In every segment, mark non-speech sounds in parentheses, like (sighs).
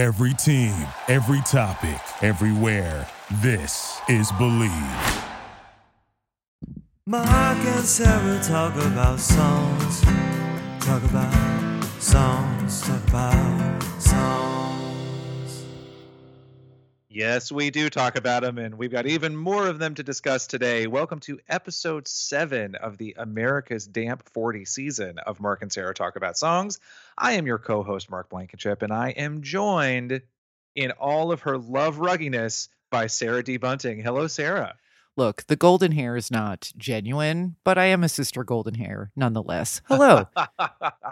Every team, every topic, everywhere. This is Bleav. Mark and Sarah talk about songs. Talk about songs. Talk about Yes, we do talk about them, and we've got even more of them to discuss today. Welcome to episode seven of the America's Damp 40 season of Mark and Sarah Talk About Songs. I am your co host, Mark Blankenship, and I am joined in all of her love rugginess by Sarah D. Bunting. Hello, Sarah. Look, the golden hair is not genuine, but I am a sister golden hair nonetheless. Hello.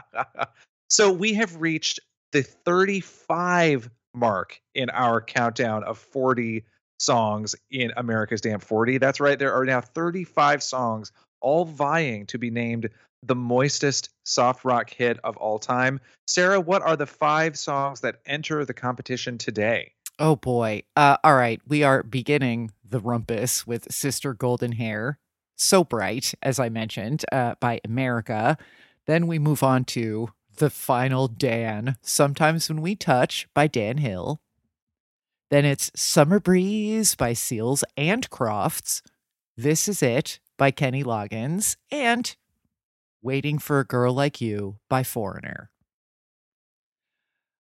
(laughs) so we have reached the 35 mark in our countdown of 40 songs in America's Damp 40. That's right. There are now 35 songs, all vying to be named the moistest soft rock hit of all time. Sarah, what are the five songs that enter the competition today? oh boy. Uh, all right. We are beginning the rumpus with Sister Golden Hair. So bright, as I mentioned, uh, by America. Then we move on to The Final Dan, Sometimes When We Touch by Dan Hill. Then it's Summer Breeze by Seals and Crofts. This Is It by Kenny Loggins. And Waiting for a Girl Like You by Foreigner.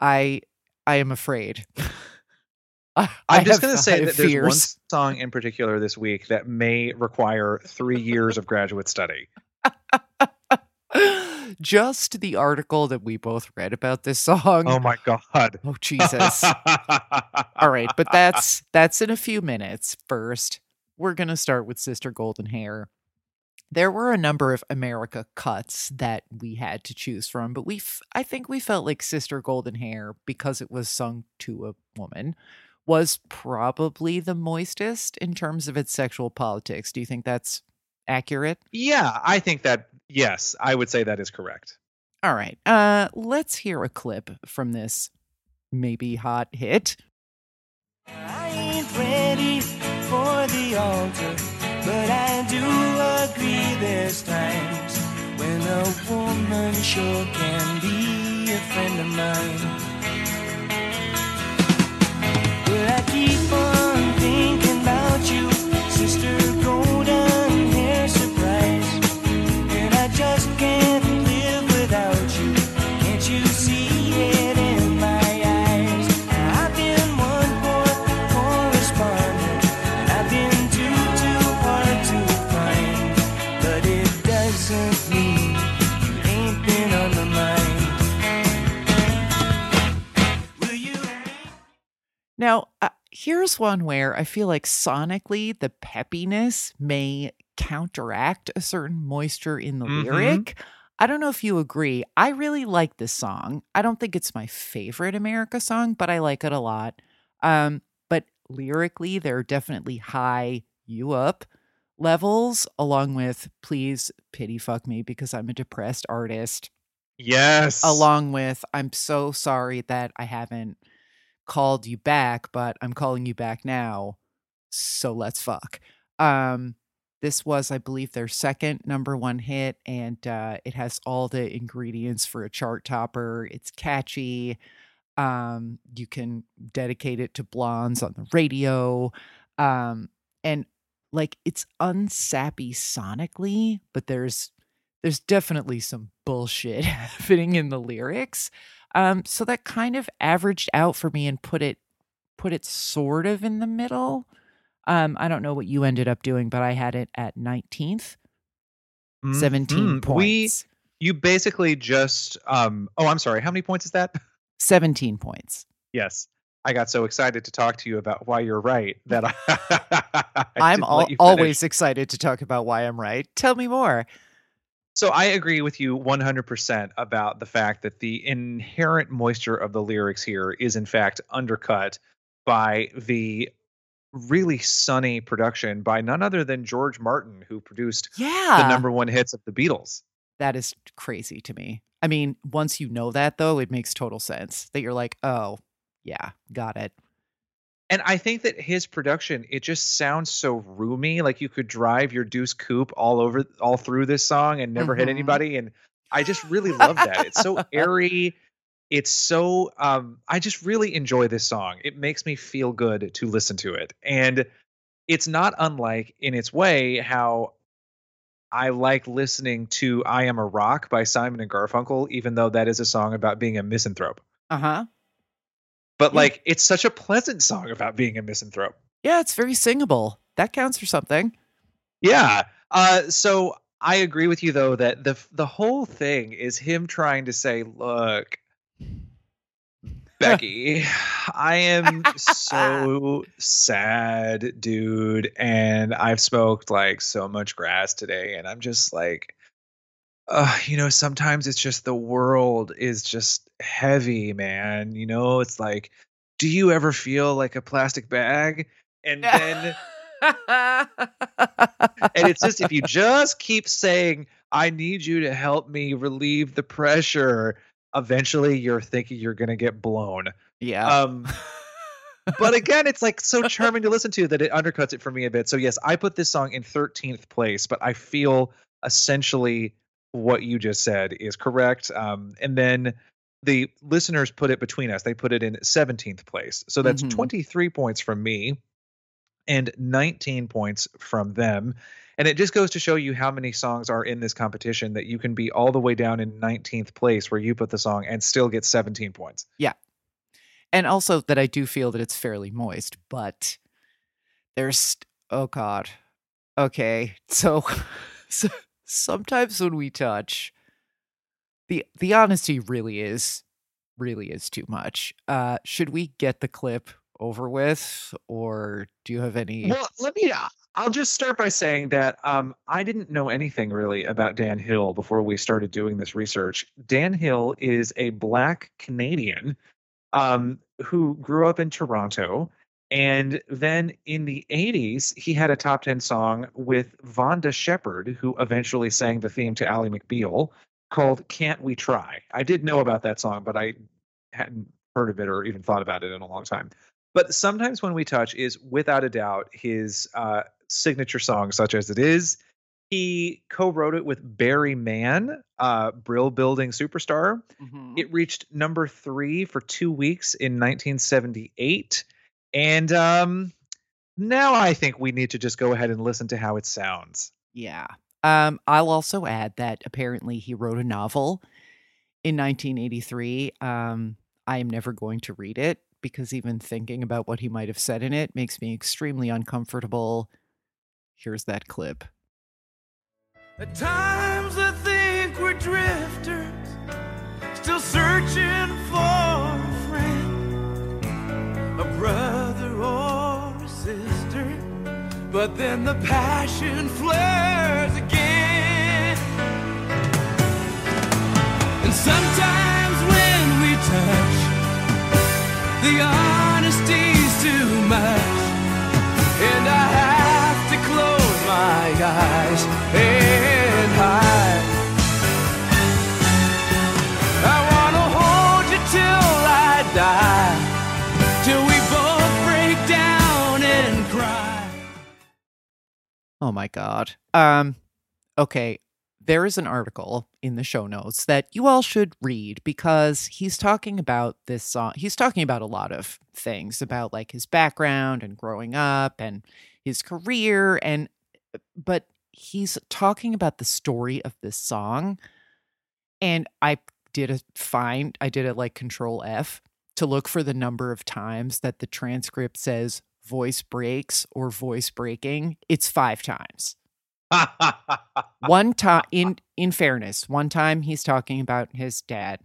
I I am afraid. (laughs) I, I'm just going to say that there's one song in particular this week that may require three years of graduate study. (laughs) Just the article that we both read about this song. Oh my god! Oh, Jesus. (laughs) All right, but that's that's in a few minutes. First, we're going to start with Sister Golden Hair. There were a number of America cuts that we had to choose from, but we f- I think we felt like Sister Golden Hair because it was sung to a woman was probably the moistest in terms of its sexual politics. Do you think that's accurate? yeah, I think that yes, I would say that is correct. All right. Uh let's hear a clip from this maybe hot hit. I ain't ready for the altar, but I do agree there's times when a woman sure can be a friend of mine. Now, uh, here's one where I feel like sonically the peppiness may counteract a certain moisture in the Mhm. lyric. I don't know if you agree. I really like this song. I don't think it's my favorite America song, but I like it a lot. Um, but lyrically, there are definitely high you up levels, along with please pity fuck me because I'm a depressed artist Yes. along with I'm so sorry that I haven't called you back, but I'm calling you back now. So let's fuck. Um this was, I believe, their second number one hit, and uh, it has all the ingredients for a chart topper. It's catchy. Um, you can dedicate it to blondes on the radio. Um, and like it's unsappy sonically, but there's there's definitely some bullshit (laughs) happening in the lyrics. Um, so that kind of averaged out for me and put it put it sort of in the middle. Um, I don't know what you ended up doing, but I had it at 19th, 17 Mhm. points. We you basically just um oh I'm sorry, how many points is that? (laughs) 17 points. yes. I got so excited to talk to you about why you're right that (laughs) (laughs) I, didn't al- always excited to talk about why I'm right. Tell me more. So I agree with you 100% about the fact that the inherent moisture of the lyrics here is in fact undercut by the really sunny production by none other than George Martin who produced Yeah. the number 1 hits of the Beatles. That is crazy to me. I mean, once you know that though, it makes total sense that you're like, oh, yeah, got it. And I think that his production, it just sounds so roomy. Like you could drive your Deuce Coupe all over, all through this song and never hit Mhm. anybody. And I just really love that. It's so (laughs) airy. it's so um I just really enjoy this song. It makes me feel good to listen to it. And it's not unlike in its way how I like listening to I Am a Rock by Simon and Garfunkel, even though that is a song about being a misanthrope. Uh huh. But Yeah. like it's such a pleasant song about being a misanthrope. Yeah, it's very singable. That counts for something. Yeah. Uh so I agree with you though that the the whole thing is him trying to say, look, Becky, (sighs) I am so (laughs) sad, dude, and I've smoked like so much grass today, and I'm just like, uh, you know, sometimes it's just the world is just heavy, man. You know, it's like, do you ever feel like a plastic bag? And then and it's just if you (laughs) just keep saying i need you to help me relieve the pressure eventually you're thinking you're going to get blown yeah. um but (laughs) again it's like so charming to listen to that it undercuts it for me a bit so yes i put this song in 13th place but i feel essentially what you just said is correct um and then the listeners put it between us they put it in 17th place so that's Mhm. 23 points from me and 19 points from them. And it just goes to show you how many songs are in this competition that you can be all the way down in 19th place where you put the song and still get 17 points. Yeah. And also that I do feel that it's fairly moist, but there's oh god. Okay. (laughs) So, so sometimes when we touch the the honesty really is really is too much. Uh should we get the clip over with or do you have any Well, let me. uh, I'll just start by saying that um, I didn't know anything really about Dan Hill before we started doing this research. Dan Hill is a Black Canadian um, who grew up in Toronto. And then in the 80s, he had a top 10 song with Vonda Shepard, who eventually sang the theme to Ally McBeal, called Can't We Try? I did know about that song, but I hadn't heard of it or even thought about it in a long time. But sometimes when we touch is without a doubt his uh, signature song, such as it is. He co-wrote it with Barry Mann, uh, Brill Building superstar. Mhm. It reached number three for two weeks in 1978, and um, now I think we need to just go ahead and listen to how it sounds. Yeah. Um, I'll also add that apparently he wrote a novel in 1983. Um, I am never going to read it because even thinking about what he might have said in it makes me extremely uncomfortable. Here's that clip. At times I think we're drifters, still searching for But then the passion flares again. And sometimes when we touch, the honesty's too much. And I have to close my eyes Oh my god. Um okay, there is an article in the show notes that you all should read because he's talking about this song. He's talking about a lot of things about like his background and growing up and his career and but he's talking about the story of this song and I did a find I did a like control F to look for the number of times that the transcript says voice breaks or voice breaking. It's 5 times (laughs) one time in in fairness one time he's talking about his dad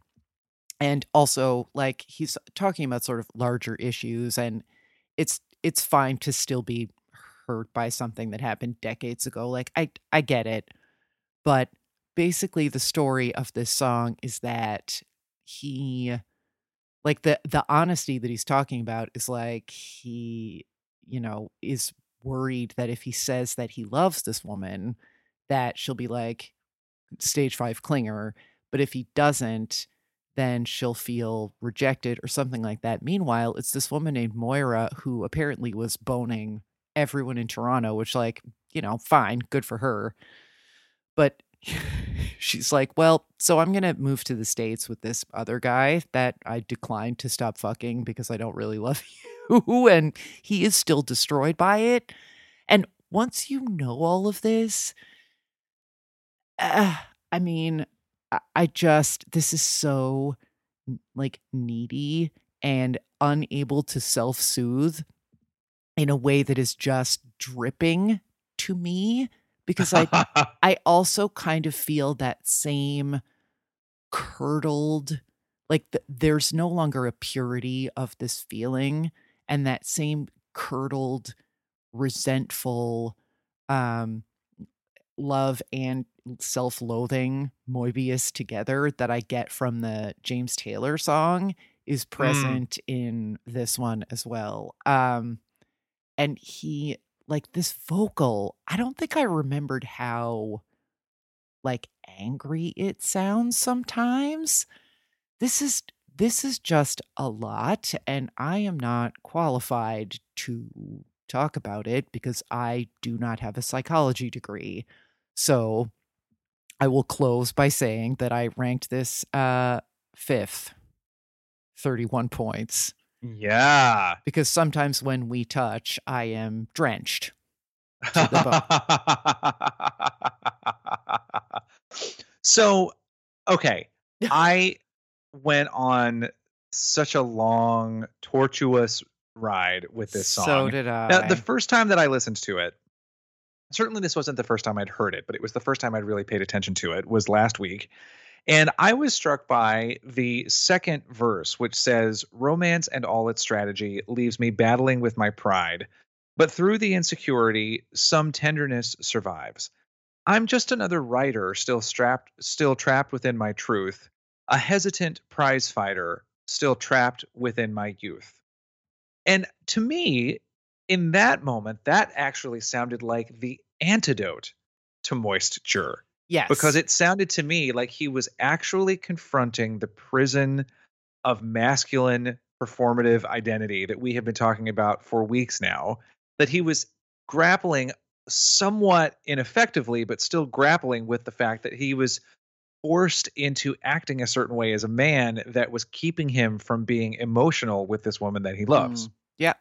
and also like he's talking about sort of larger issues and it's it's fine to still be hurt by something that happened decades ago like i i get it but basically the story of this song is that he like the the honesty that he's talking about is like he you know is worried that if he says that he loves this woman that she'll be like stage 5 clinger but if he doesn't then she'll feel rejected or something like that meanwhile it's this woman named Moira who apparently was boning everyone in Toronto which like you know fine good for her but (laughs) she's like, Well, so I'm going to move to the States with this other guy that I declined to stop fucking because I don't really love (laughs) you. (laughs) and he is still destroyed by it. And once you know all of this, uh, I mean, I, I just, this is so like needy and unable to self soothe in a way that is just dripping to me because I (laughs) I also kind of feel that same curdled like th- there's no longer a purity of this feeling and that same curdled resentful um love and self-loathing Moebius together that I get from the James Taylor song is present in this one as well. Um and he like this vocal, I don't think I remembered how like angry it sounds sometimes. This is this is just a lot and I am not qualified to talk about it because I do not have a psychology degree. So I will close by saying that I ranked this uh 5th 31 points yeah. because sometimes when we touch I am drenched. (laughs) so, okay. (laughs) I went on such a long, tortuous ride with this song. So did I. Now, the first time that I listened to it, certainly this wasn't the first time I'd heard it, but it was the first time I'd really paid attention to it, was last week. And I was struck by the second verse, which says, Romance and all its strategy leaves me battling with my pride. But through the insecurity, some tenderness survives. I'm just another writer still strapped still trapped within my truth, a hesitant prize fighter still trapped within my youth. And to me, in that moment, that actually sounded like the antidote to moisture yes. because it sounded to me like he was actually confronting the prison of masculine performative identity that we have been talking about for weeks now that he was grappling somewhat ineffectively but still grappling with the fact that he was forced into acting a certain way as a man that was keeping him from being emotional with this woman that he loves Mm, yeah.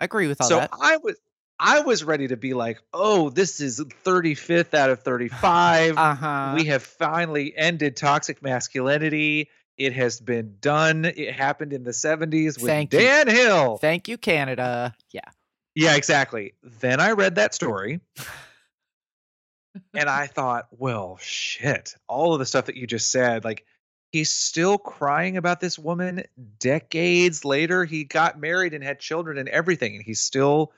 I agree with all so that. So I was I was ready to be like, "Oh, this is 35th out of 35. Uh-huh. We have finally ended toxic masculinity. It has been done. It happened in the 70s with Thank you. Dan Hill." Thank you, Canada. Yeah. yeah, exactly. Then I read that story (laughs) and I thought, "Well, shit. All of the stuff that you just said, like he's still crying about this woman decades later. He got married and had children and everything, and he's still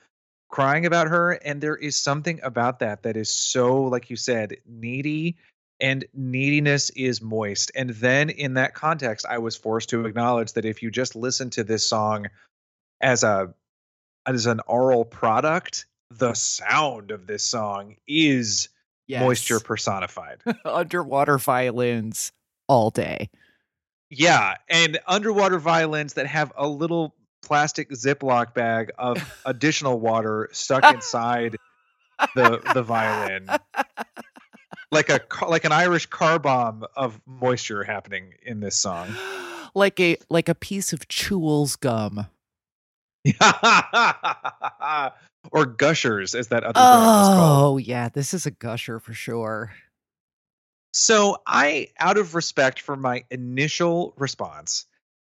crying about her. And there is something about that that is so, like you said, needy, and neediness is moist. And then in that context, I was forced to acknowledge that if you just listen to this song as a as an oral product, the sound of this song is Yes. moisture personified. (laughs) Underwater violins all day. Yeah, and underwater violins that have a little plastic Ziploc bag of additional water stuck inside the the violin, (laughs) like a like an Irish car bomb of moisture happening in this song. (gasps) like a like a piece of Chewel's gum. (laughs) or gushers, as that other brand was called. Oh, yeah, this is a gusher for sure. So I, out of respect for my initial response,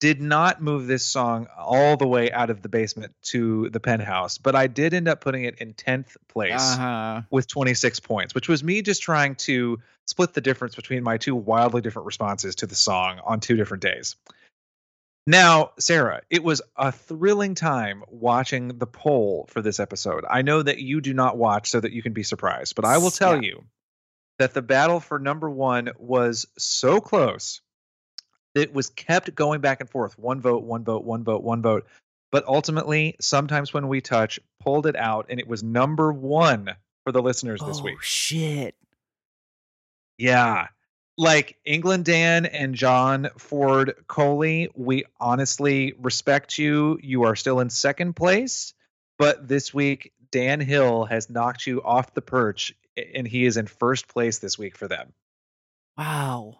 did not move this song all the way out of the basement to the penthouse, but I did end up putting it in 10th place Uh-huh. with 26 points, which was me just trying to split the difference between my two wildly different responses to the song on two different days. Now, Sarah, it was a thrilling time watching the poll for this episode. I know that you do not watch so that you can be surprised, but I will tell Yeah. you that the battle for number one was so close. It was kept going back and forth one vote, one vote, one vote, one vote. But ultimately, sometimes when we touch, pulled it out, and it was number one for the listeners this week. oh, week. shit. Yeah. Like England Dan and John Ford Coley, we honestly respect you. You are still in second place, but this week Dan Hill has knocked you off the perch and he is in first place this week for them. Wow.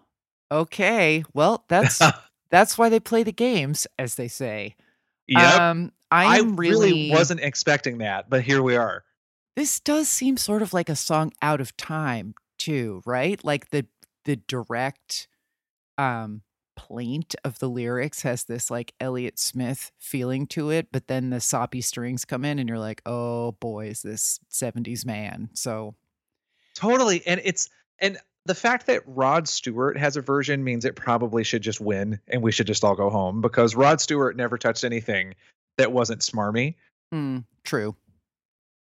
Okay. Well, that's (laughs) that's why they play the games, as they say. yep. Um, I really, really, wasn't expecting that, but here we are. This does seem sort of like a song out of time, too, right? Like the the direct um plaint of the lyrics has this like Elliott Smith feeling to it, but then the soppy strings come in and you're like, oh boy, is this 70s man. So Totally. And it's and the fact that Rod Stewart has a version means it probably should just win and we should just all go home because Rod Stewart never touched anything that wasn't smarmy. hmm, true.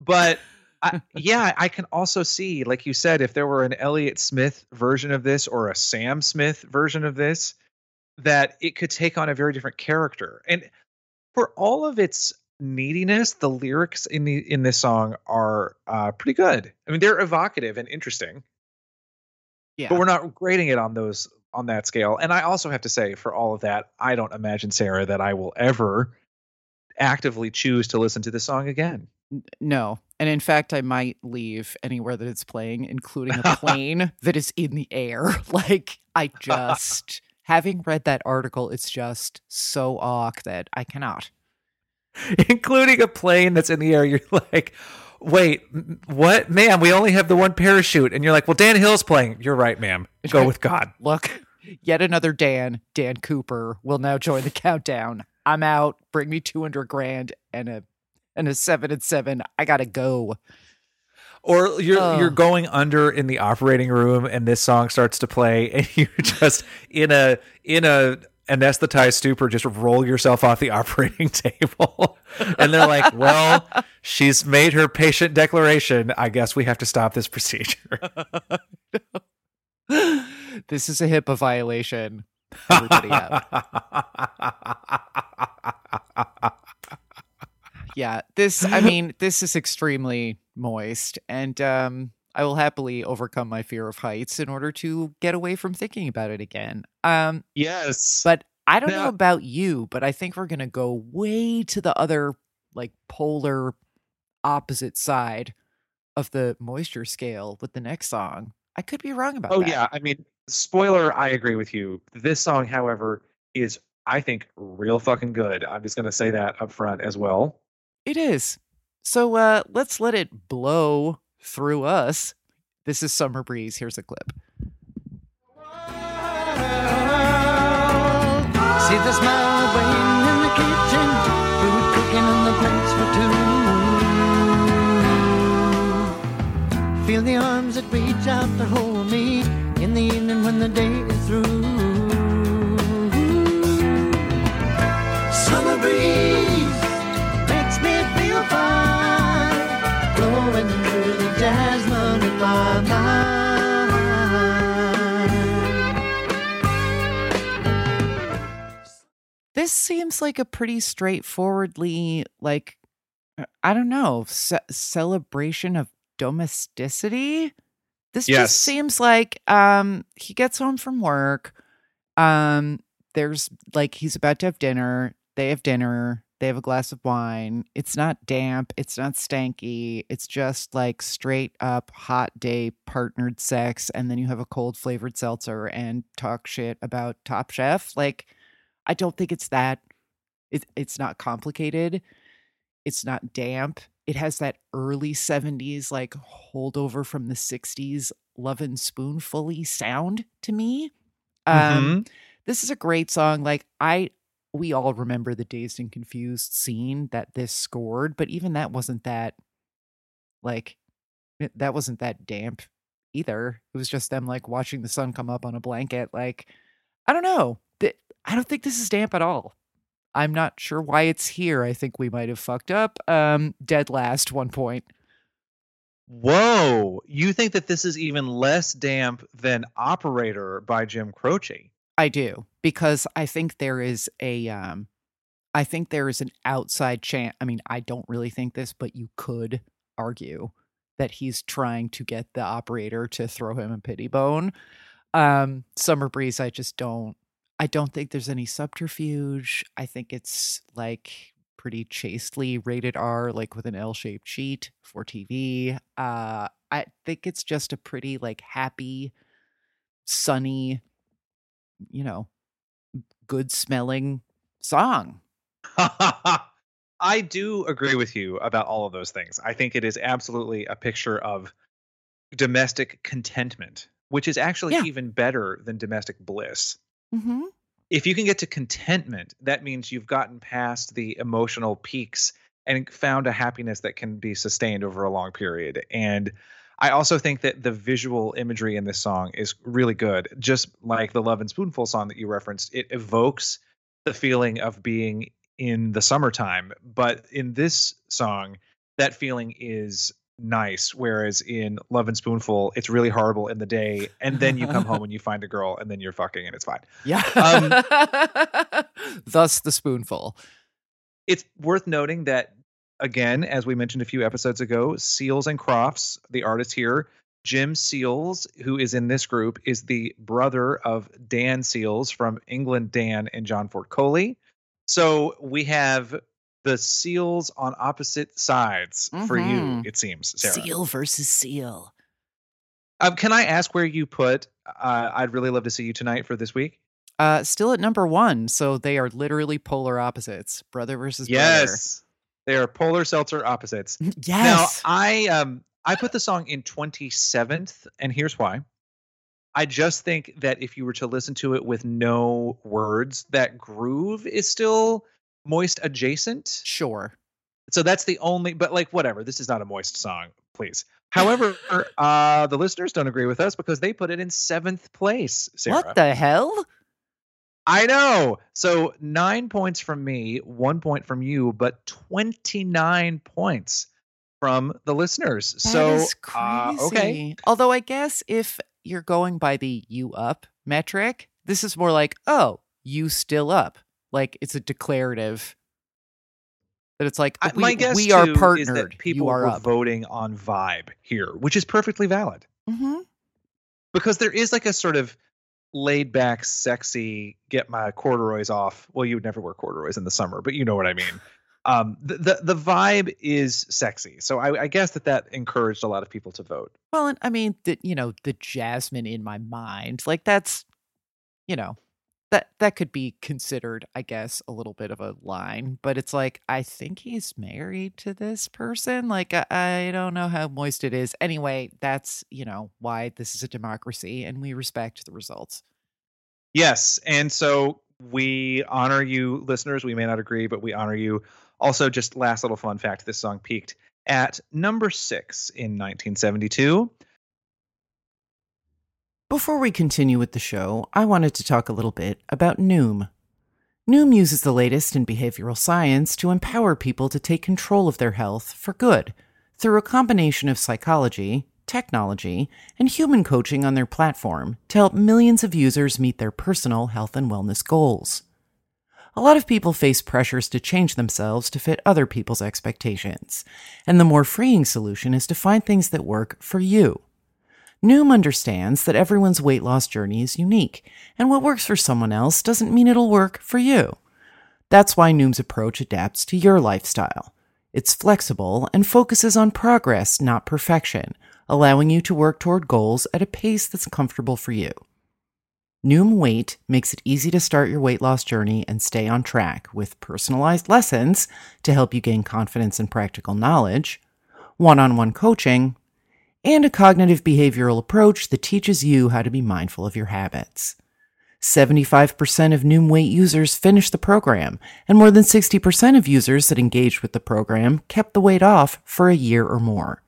But I, yeah, I can also see, like you said, if there were an Elliott Smith version of this or a Sam Smith version of this, that it could take on a very different character. And for all of its neediness, the lyrics in the in this song are uh, pretty good. I mean, they're evocative and interesting. Yeah. but we're not grading it on those on that scale. And I also have to say, for all of that, I don't imagine Sarah that I will ever actively choose to listen to the song again. No. And in fact, I might leave anywhere that it's playing, including a (laughs) plane that is in the air. (laughs) Like, I just, (laughs) having read that article, it's just so awk that I cannot. including a plane that's in the air. You're like, wait, what, ma'am? We only have the one parachute, and you're like, well, Dan Hill's playing. You're right, ma'am. Go with God. Look, yet another Dan, Dan Cooper, will now join the countdown. I'm out. Bring me 200 grand and a and a seven and seven. I gotta go. Or you're Oh. you're going under in the operating room, and this song starts to play, (laughs) and you just in a in a anesthetized stupor, just roll yourself off the (laughs) operating table, and they're like, "Well, she's made her patient declaration. I guess we have to stop this procedure." (laughs) this is a HIPAA violation. Everybody out. Yeah this i mean this is extremely moist and um i will happily overcome my fear of heights in order to get away from thinking about it again um Yes. but i don't know about you but i think we're gonna go way to the other like polar opposite side of the moisture scale with the next song i could be wrong about oh that yeah, I mean, spoiler, I agree with you. This song, however, is I think real fucking good. I'm just gonna say that up front as well. It is. So uh let's let it blow through us. This is Summer Breeze. Here's a clip. See the smile waiting in the kitchen, food cooking on the plates for two. Feel the arms that reach out to hold me in the evening when the day is through. Summer breeze This seems like a pretty straightforwardly like uh, I don't know, ce- celebration of domesticity. This Yes. just seems like um he gets home from work. Um there's like he's about to have dinner. They have dinner. They have a glass of wine. It's not damp. It's not stanky. It's just like straight up hot day partnered sex. And then you have a cold flavored seltzer and talk shit about Top Chef. Like, I don't think it's that. It, it's not complicated. It's not damp. It has that early 70s, like holdover from the 60s, Lovin' Spoonfully sound to me. Um, Mhm. this is a great song. Like I we all remember the dazed and confused scene that this scored, but even that wasn't that like that wasn't that damp either. It was just them like watching the sun come up on a blanket. Like, I don't know. I don't think this is damp at all. I'm not sure why it's here. I think we might have fucked up. Um, dead last one point. Whoa, you think that this is even less damp than Operator by Jim Croce? I do because I think there is a um I think there is an outside chance. I mean, I don't really think this, but you could argue that he's trying to get the operator to throw him a pity bone. Um Summer Breeze I just don't I don't think there's any subterfuge. I think it's like pretty chastely rated R like with an L-shaped sheet for TV. Uh I think it's just a pretty like happy sunny, you know, good smelling song. (laughs) I do agree with you about all of those things. I think it is absolutely a picture of domestic contentment, which is actually Yeah. even better than domestic bliss. Mm-hmm. If you can get to contentment, that means you've gotten past the emotional peaks and found a happiness that can be sustained over a long period. And I also think that the visual imagery in this song is really good. Just like the Lovin' Spoonful song that you referenced, it evokes the feeling of being in the summertime. But in this song, that feeling is nice. Whereas in Lovin' Spoonful, it's really horrible in the day. And then you come home and you find a girl and then you're fucking and it's fine. Yeah. Um, (laughs) Thus the spoonful. it's worth noting that again as we mentioned a few episodes ago seals and crofts the artist here jim seals who is in this group is the brother of dan seals from england dan and john ford coley so we have the seals on opposite sides for you Mhm. it seems sarah Seal versus seal. um, can i ask where you put uh, i'd really love to see you tonight for this week Uh, still at number one, so they are literally polar opposites. Brother versus brother. yes they are polar seltzer opposites brother. (laughs) Now I um I put the song in 27th, and here's why. I just think that if you were to listen to it with no words, that groove is still moist adjacent. sure. So that's the only but like whatever. This is not a moist song, please. However, uh the listeners don't agree with us because they put it in seventh place, Sarah. What the hell? I know. So nine points from me, one point from you, but 29 points from the listeners. That so uh, okay. crazy. Although I guess if you're going by the you up metric, this is more like, oh, you still up. Like it's a declarative. That it's like I- we, my guess we are partnered. is that people are were up. voting on vibe here, which is perfectly valid hmm because there is like a sort of laid back, sexy, get my corduroys off. Well, you would never wear corduroys in the summer, but you know what I mean. Um, the, the the vibe is sexy, so I, I guess that that encouraged a lot of people to vote. Well, and I mean, the you know, the jasmine in my mind, like that's, you know, that that could be considered, I guess, a little bit of a line. But it's like, I think he's married to this person. Like, I, I don't know how moist it is. Anyway, that's you know why this is a democracy, and we respect the results. Yes, and so we honor you, listeners. We may not agree, but we honor you. Also, just last little fun fact: this song peaked at number six in 1972. Before we continue with the show, I wanted to talk a little bit about Noom. Noom uses the latest in behavioral science to empower people to take control of their health for good through a combination of psychology, technology, and human coaching on their platform to help millions of users meet their personal health and wellness goals. A lot of people face pressures to change themselves to fit other people's expectations, and the more freeing solution is to find things that work for you. Noom understands that everyone's weight loss journey is unique, and what works for someone else doesn't mean it'll work for you. That's why Noom's approach adapts to your lifestyle. It's flexible and focuses on progress, not perfection, allowing you to work toward goals at a pace that's comfortable for you. Noom Weight makes it easy to start your weight loss journey and stay on track with personalized lessons to help you gain confidence and practical knowledge, one on one coaching, and a cognitive behavioral approach that teaches you how to be mindful of your habits. 75% of Noom Weight users finished the program, and more than 60% of users that engaged with the program kept the weight off for a year or more.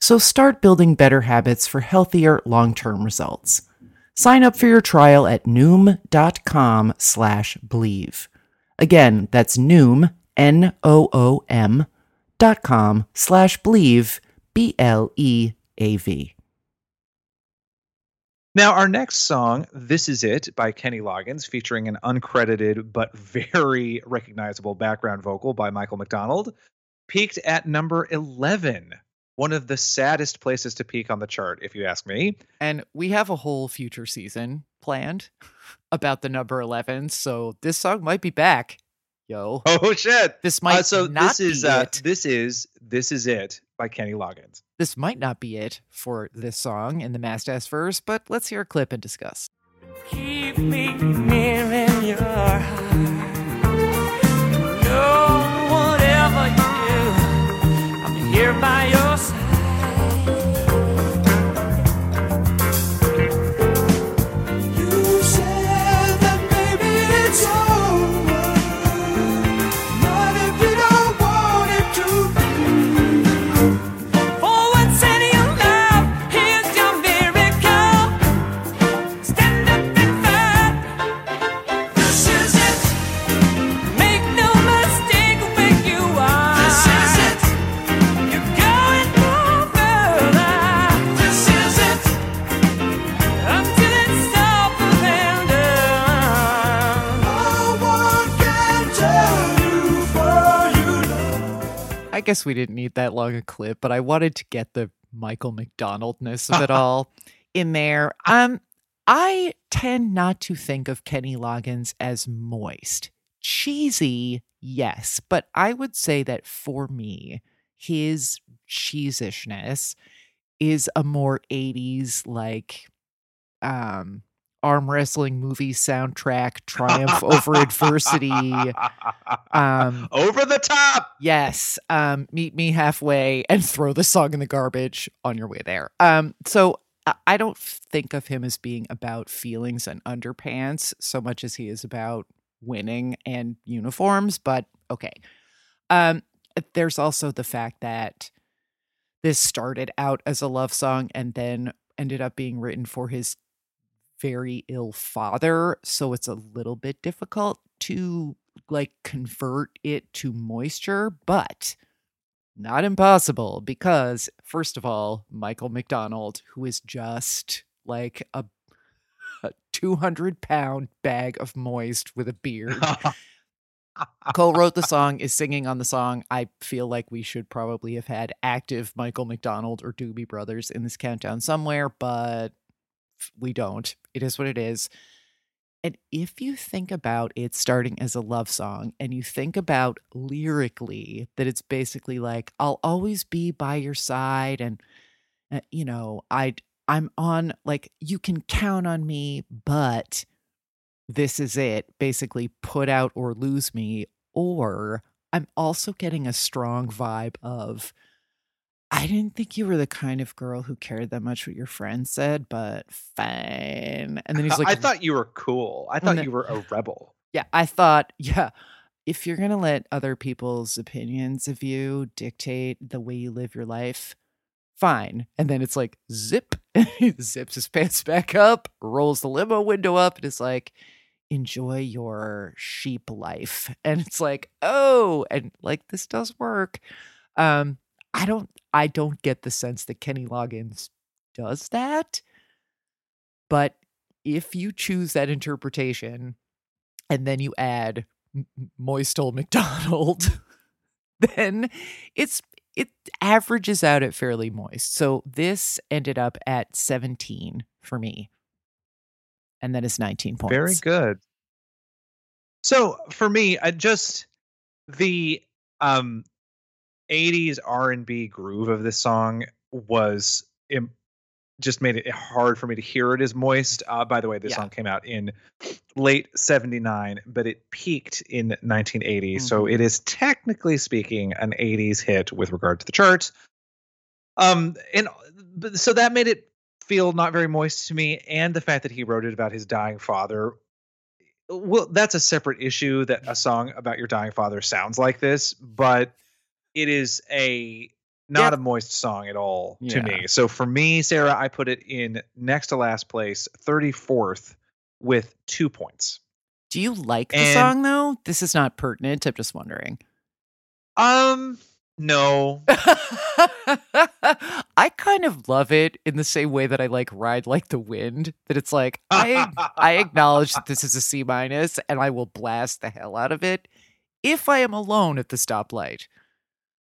So start building better habits for healthier long-term results. Sign up for your trial at noom.com slash bleav. Again, that's noom, N-O-O-M, dot com slash bleav, B-L-E-A-V. Now, our next song, This Is It by Kenny Loggins, featuring an uncredited but very recognizable background vocal by Michael McDonald, peaked at number 11. One of the saddest places to peak on the chart, if you ask me. And we have a whole future season planned about the number 11, so this song might be back. Yo. Oh shit! This might Uh, so not this is be uh, it. this is this is it by Kenny Loggins. This might not be it for this song in the Mast verse, but let's hear a clip and discuss. Keep me near in your heart. No, whatever you do, I'm here by your guess we didn't need that long a clip, but I wanted to get the Michael McDonaldness of it (laughs) all in there. Um, I tend not to think of Kenny Loggins as moist. Cheesy, yes, but I would say that for me, his cheesishness is a more 80s like um arm wrestling movie soundtrack triumph over adversity um Over the top. Yes. Um, meet me halfway and throw the song in the garbage on your way there. Um, so I- don't think of him as being about feelings and underpants so much as he is about winning and uniforms, but okay. Um, there's also the fact that this started out as a love song and then ended up being written for his very ill father, so it's a little bit difficult to like convert it to moisture, but not impossible because first of all, Michael McDonald, who is just like a, a 200 pound bag of moist with a beard, co-wrote the (laughs) song, is singing on the song. I feel like we should probably have had active Michael McDonald or Doobie Brothers in this countdown somewhere, but we don't. It is what it is. And if you think about it starting as a love song and you think about lyrically that it's basically like I'll always be by your side and uh, you know, I I'm on like you can count on me, but this is it. Basically put out or lose me or I'm also getting a strong vibe of I didn't think you were the kind of girl who cared that much what your friends said, but fine. And then he's (laughs) like, I thought you were cool. I thought then- you were a rebel. yeah, I thought, (laughs) yeah, if you're going to let other people's opinions of you dictate the way you live your life, fine. And then it's like, zip, (laughs) he zips his pants back up, rolls the limo window up, and is like, enjoy your sheep life. And it's like, oh, and like this does work. Um, I don't, I don't get the sense that Kenny Loggins does that. But if you choose that interpretation, and then you add Moistel McDonald, (laughs) then it's it averages out at fairly moist. So this ended up at 17 for me. And that is 19 points. Very good. So for me, I just the um 80s R&B groove of this song was just made it hard for me to hear it as moist. Uh, by the way, this Yeah. song came out in late 79, but it peaked in 1980. So Mhm. it is technically speaking an 80s hit with regard to the charts. Um and so that made it feel not very moist to me and the fact that he wrote it about his dying father well that's a separate issue that a song about your dying father sounds like this but it is a not Yeah. a moist song at all to me so for me sarah i put it in next to last place 34th with two points Do you like the And- song though? This is not pertinent. I'm just wondering. um no (laughs) I kind of love it in the same way that I like Ride Like the Wind. That it's like I I (laughs) acknowledge that this is a C minus and I will blast the hell out of it if I am alone at the stoplight.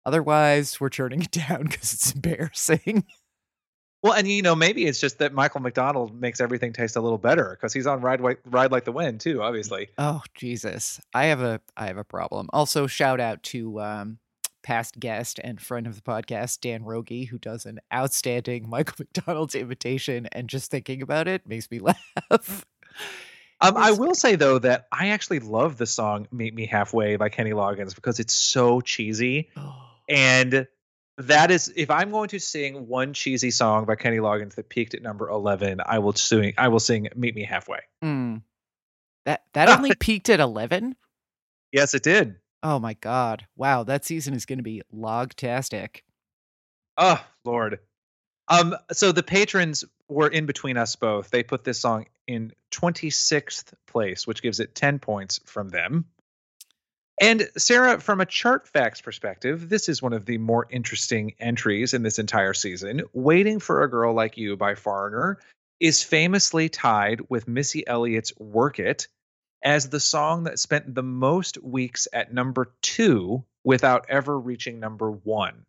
Otherwise, we're turning it (laughs) down because it's embarrassing. (laughs) well and you know maybe it's just that michael mcdonald makes everything taste a little better because he's on ride, ride like the wind too obviously Oh Jesus, I have a I have a problem. Also, shout out to um, past guest and friend of the podcast, Dan Rogie, who does an outstanding (laughs) Michael McDonald's imitation. And just thinking about it makes me laugh. Um, I will say though that I actually love the song "Meet Me Halfway" by Kenny Loggins because it's so cheesy, and that is if I'm going to sing one cheesy song by Kenny Loggins that peaked at number eleven, I will sing. I will sing "Meet Me Halfway." Mm. That that only (laughs) peaked at 11? Yes, it did. Oh my god. Wow, that season is going to be logtastic. Oh Lord. Um. So the patrons were in between us both. They put this song in 26th place, which gives it 10 points from them. And Sarah, from a chart facts perspective, this is one of the more interesting entries in this entire season. Waiting for a Girl Like You by Foreigner is famously tied with Missy Elliott's Work It as the song that spent the most weeks at number two without ever reaching number one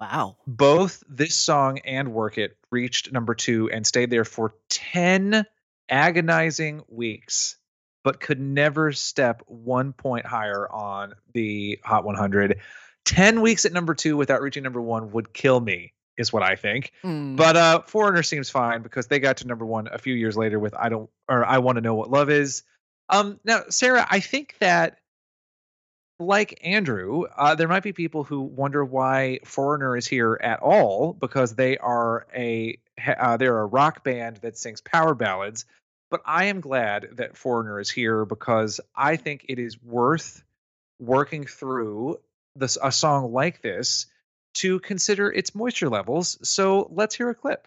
Wow. both this song and Work It reached number two and stayed there for 10 agonizing weeks, but could never step one point higher on the Hot 100. 10 weeks at number two without reaching number one would kill me, is what I think. Mm. But uh Foreigner seems fine because they got to number one a few years later with I don't or I want to know what love is. Um now, Sarah, I think that like Andrew, uh, there might be people who wonder why Foreigner is here at all because they are a uh, they're a rock band that sings power ballads. But I am glad that Foreigner is here because I think it is worth working through this a song like this to consider its moisture levels. So let's hear a clip.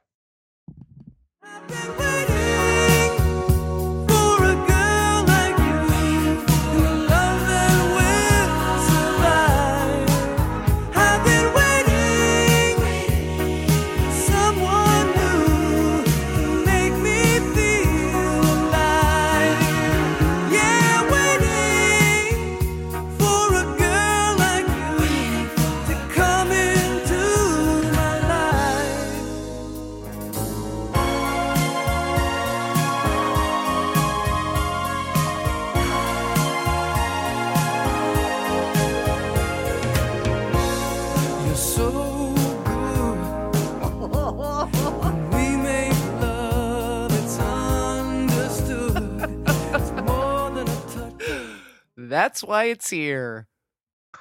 That's why it's here.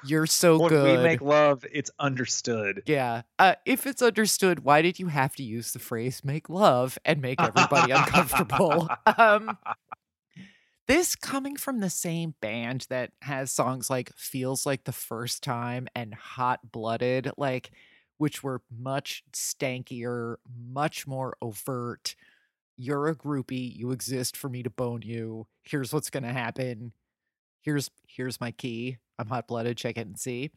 You're so when good. we make love, it's understood. yeah. Uh, if it's understood, why did you have to use the phrase make love and make everybody uncomfortable? (laughs) Um, this coming from the same band that has songs like Feels Like the First Time and Hot Blooded, like, which were much stankier, much more overt. You're a groupie. You exist for me to bone you. Here's what's going to happen. Here's here's my key. I'm hot blooded. Check it and see.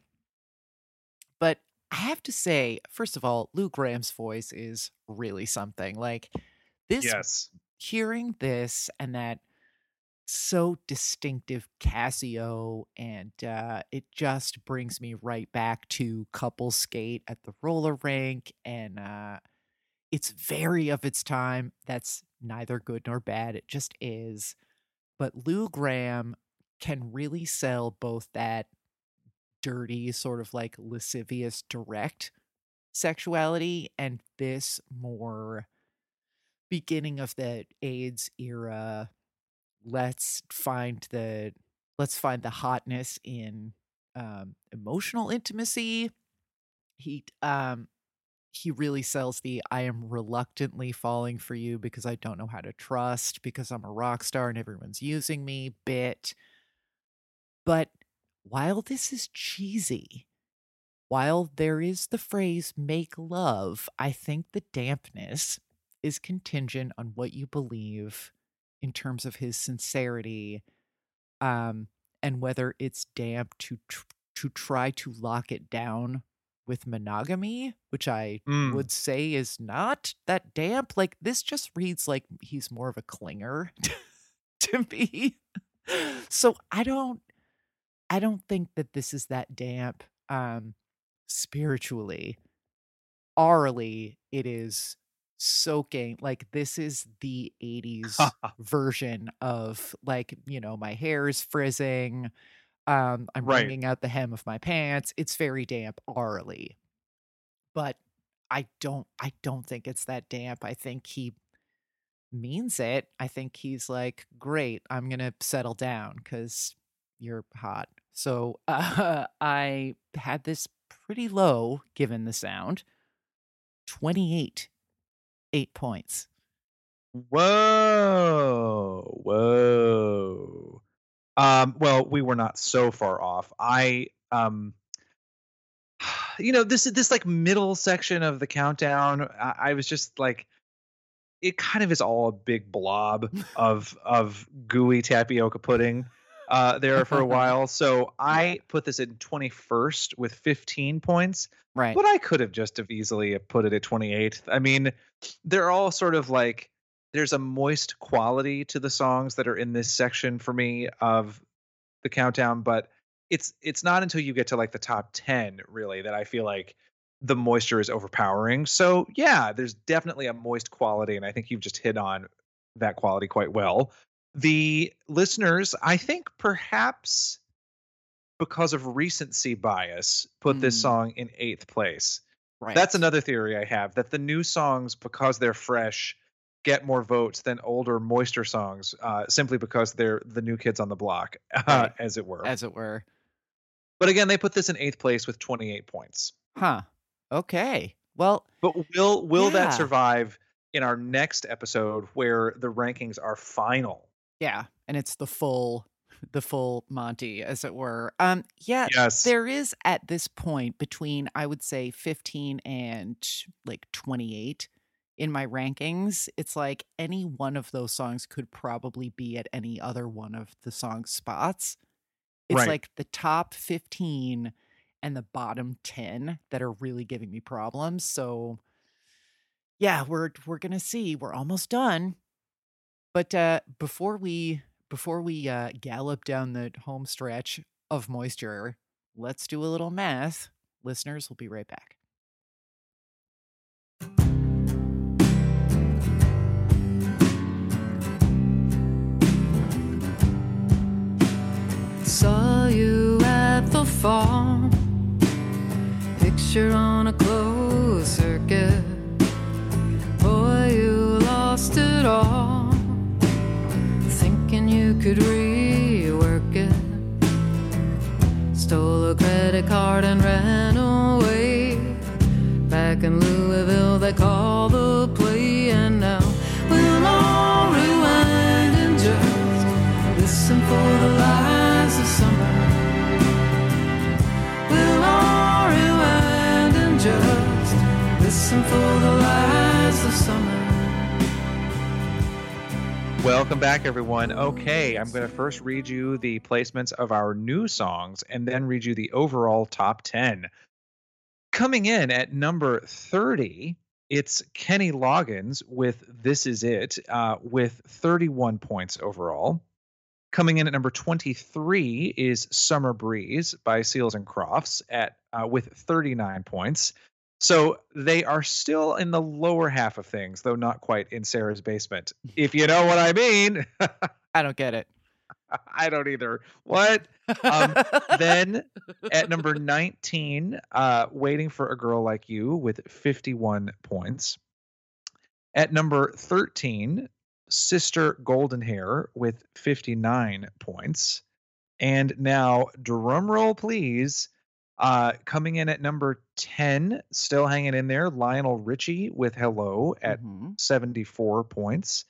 But I have to say, first of all, Lou Gramm's voice is really something. Like this Yes. hearing this and that so distinctive Casio, and uh, it just brings me right back to couple skate at the roller rink, and uh, it's very of its time. That's neither good nor bad. It just is. But Lou Graham can really sell both that dirty, sort of like lascivious, direct sexuality and this more beginning of the AIDS era. Let's find the let's find the hotness in um, emotional intimacy. He um he really sells the I am reluctantly falling for you because I don't know how to trust because I'm a rock star and everyone's using me bit. But while this is cheesy, while there is the phrase make love, I think the dampness is contingent on what you believe in terms of his sincerity um and whether it's damp to tr- to try to lock it down with monogamy which i Mm. would say is not that damp like this just reads like he's more of a clinger (laughs) to me so i don't i don't think that this is that damp um spiritually orally it is soaking like this is the 80s (laughs) version of like you know my hair is frizzing Um, I'm Right. wringing out the hem of my pants. It's very damp orally, but I don't. I don't think it's that damp. I think he means it. I think he's like, great. I'm gonna settle down because you're hot. So (laughs) uh, I had this pretty low given the sound. Twenty eight, eight points. Whoa, whoa. Um, well, we were not so far off. I um (sighs) you know, this this like middle section of the countdown, I, I was just like it kind of is all a big blob (laughs) of of gooey tapioca pudding uh there for a (laughs) while. So I put this in 21st with 15 points. Right. But I could have just have easily put it at 28th. I mean, they're all sort of like there's a moist quality to the songs that are in this section for me of the countdown, but it's it's not until you get to like the top 10 really that I feel like the moisture is overpowering. So, yeah, there's definitely a moist quality and I think you've just hit on that quality quite well. The listeners, I think perhaps because of recency bias, put this Mm. song in 8th place. right. That's another theory I have that the new songs, because they're fresh, get more votes than older, moister songs, uh, simply because they're the new kids on the block, (laughs) uh, as it were. as it were. but again, they put this in eighth place with 28 points. Huh. Okay. Well, But will will Yeah. that survive in our next episode where the rankings are final? Yeah, and it's the full the full Monty as it were. Um yeah, Yes. there is at this point between I would say 15 and like 28 in my rankings. It's like any one of those songs could probably be at any other one of the song spots. It's Right. like the top 15 and the bottom 10 that are really giving me problems. So yeah, we're we're going to see. We're almost done. But uh before we before we uh gallop down the home stretch of moisture, let's do a little math. Listeners, we'll be right back. Saw you at the farm. Picture on a could rework it. Stole a credit card and Welcome back, everyone. Okay, I'm going to first read you the placements of our new songs and then read you the overall top 10. Coming in at number 30, it's Kenny Loggins with This Is It uh, with 31 points overall. Coming in at number 23 is Summer Breeze by Seals and Crofts at uh, with 39 points. So they are still in the lower half of things, though not quite in Sarah's basement. (laughs) If you know what I mean. I don't get it. (laughs) I don't either. What? Um, then at (laughs) number 19, uh, Waiting for a Girl Like You with 51 points. At number 13, Sister Golden Hair with 59 points. And now, drum roll, please. Uh, coming in at number 10, still hanging in there, Lionel Richie with Hello at Mhm. 74 points.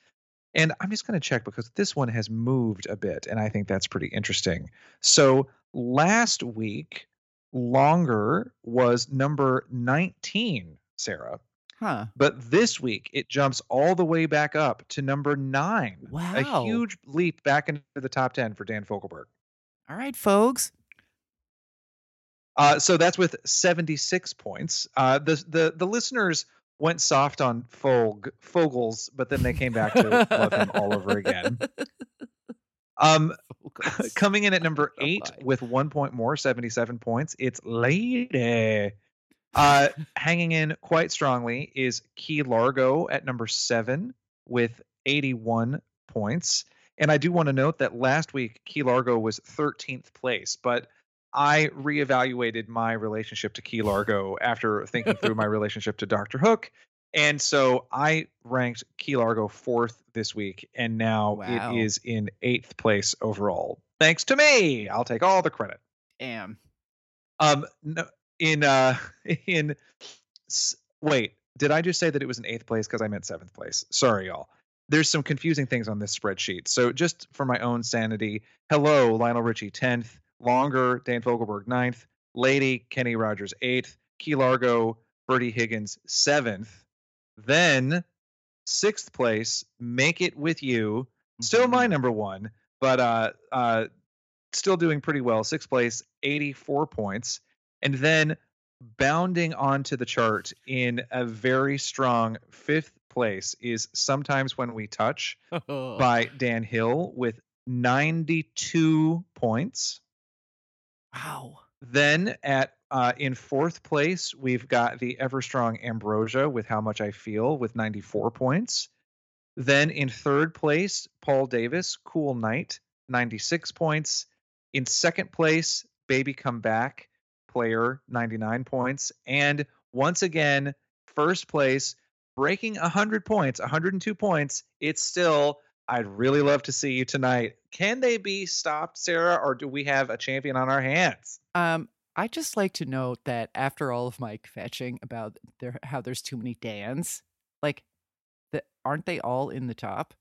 And I'm just going to check because this one has moved a bit, and I think that's pretty interesting. So last week, Longer was number 19, Sarah. Huh. But this week, it jumps all the way back up to number nine. Wow. A huge leap back into the top 10 for Dan Fogelberg. All right, folks. Uh, so that's with 76 points. Uh, the, the, the listeners went soft on Fog, Fogels, but then they came back to love him all over again. (laughs) Um, coming in at number (laughs) Oh eight my. with one point more, 77 points, it's Lady. Uh, (laughs) hanging in quite strongly is Key Largo at number seven with 81 points. And I do want to note that last week Key Largo was 13th place, but I reevaluated my relationship to Key Largo after thinking through my (laughs) relationship to Doctor Hook. And so I ranked Key Largo fourth this week, and now Wow. it is in eighth place overall. Thanks to me. I'll take all the credit. Damn. Um, no, in uh, (laughs) in wait, did I just say that it was in eighth place because I meant seventh place? Sorry, y'all. There's some confusing things on this spreadsheet. So just for my own sanity, hello, Lionel Richie tenth, longer Dan Fogelberg ninth, Lady Kenny Rogers eighth, Key Largo Bertie Higgins seventh, then sixth place, make it with you, still my number one, but uh uh still doing pretty well. Sixth place, 84 points. And then bounding onto the chart in a very strong fifth place is Sometimes When We Touch Mhm. (laughs) by Dan Hill with 92 points. Wow. Then at uh, in fourth place, we've got the ever strong Ambrosia with How Much I Feel with 94 points. Then in third place, Paul Davis, Cool Night, 96 points. In second place, Baby Come Back, player, 99 points. And once again, first place, breaking 100 points, 102 points. It's still, I'd really love to see you tonight. Can they be stopped, Sarah, or do we have a champion on our hands? Um, I just like to note that after all of my fetching about there how there's too many Dans, like that aren't they all in the top?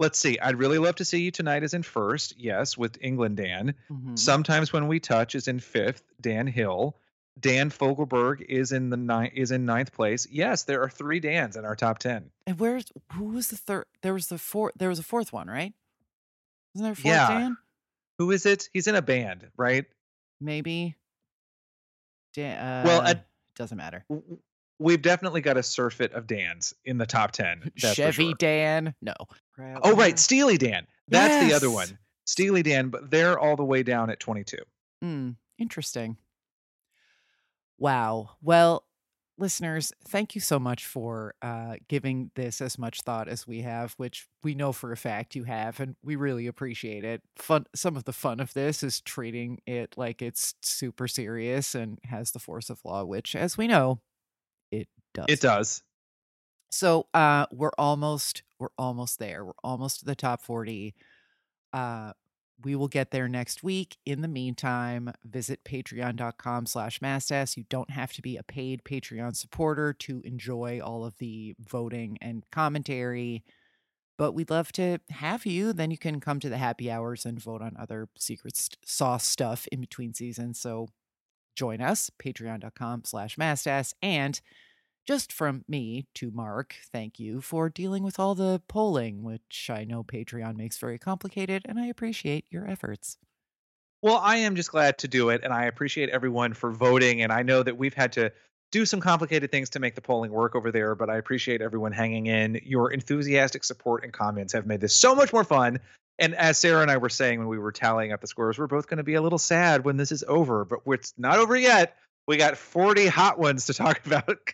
Let's see. I'd really love to see you tonight is in first, yes, with England Dan. Mhm. Sometimes when we touch is in fifth, Dan Hill. Dan Fogelberg is in the nine is in ninth place. Yes, there are three Dans in our top ten. And where's who was the third? There was the fourth. There was a fourth one, right? Isn't there a fourth Yeah. Dan? Who is it? He's in a band, right? Maybe. Dan. Uh, Well, at- doesn't matter. We've definitely got a surfeit of Dans in the top ten. (laughs) Chevy sure. Dan. No. Oh right, Steely Dan. That's the other one. Steely Dan, but they're all the way down at twenty-two. Hmm. Interesting. Wow. Well, listeners, thank you so much for uh, giving this as much thought as we have, which we know for a fact you have, and we really appreciate it. Fun. Some of the fun of this is treating it like it's super serious and has the force of law, which, as we know, it does. It does. So uh we're almost we're almost there. We're almost to the top 40. Uh we will get there next week. In the meantime, visit patreon.com slash mastass. You don't have to be a paid Patreon supporter to enjoy all of the voting and commentary. But we'd love to have you. Then you can come to the happy hours and vote on other secret st- sauce stuff in between seasons. So join us, patreon.com slash mastass. And just from me to Mark, thank you for dealing with all the polling, which I know Patreon makes very complicated, and I appreciate your efforts. Well, I am just glad to do it, and I appreciate everyone for voting. And I know that we've had to do some complicated things to make the polling work over there, but I appreciate everyone hanging in. Your enthusiastic support and comments have made this so much more fun. And as Sarah and I were saying when we were tallying up the scores, we're both going to be a little sad when this is over, but it's not over yet. We got 40 hot ones to talk (laughs) about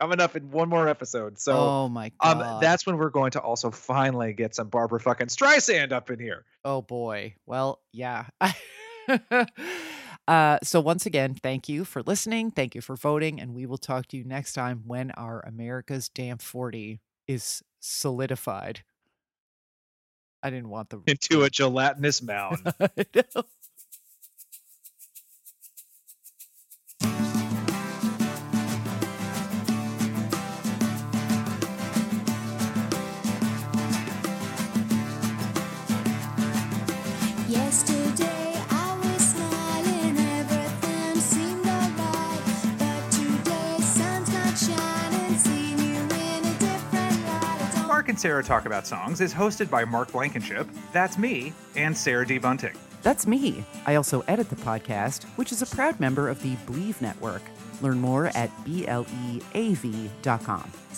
coming up in one more episode. So oh my god. um, that's when we're going to also finally get some Barbra fucking Streisand up in here. Oh boy. Well, yeah. (laughs) uh, so once again, thank you for listening. Thank you for voting, and we will talk to you next time when our America's Damp 40 is solidified. I didn't want the Into a gelatinous mound. (laughs) Mark and Sarah Talk About Songs is hosted by Mark Blankenship, that's me, and Sarah D. Bunting. That's me. I also edit the podcast, which is a proud member of the Bleav Network. Learn more at bleav.com.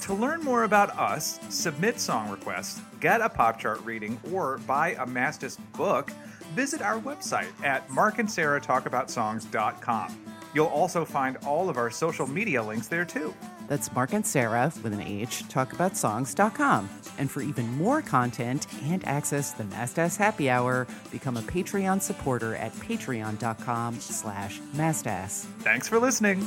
To learn more about us, submit song requests, get a pop chart reading, or buy a Mastass book, visit our website at markandsarahtalkaboutsongs.com. You'll also find all of our social media links there too. That's Mark and Sarah with an H, talkaboutsongs.com. And for even more content and access to the Mastass Happy Hour, become a Patreon supporter at patreon.com slash mastass. Thanks for listening.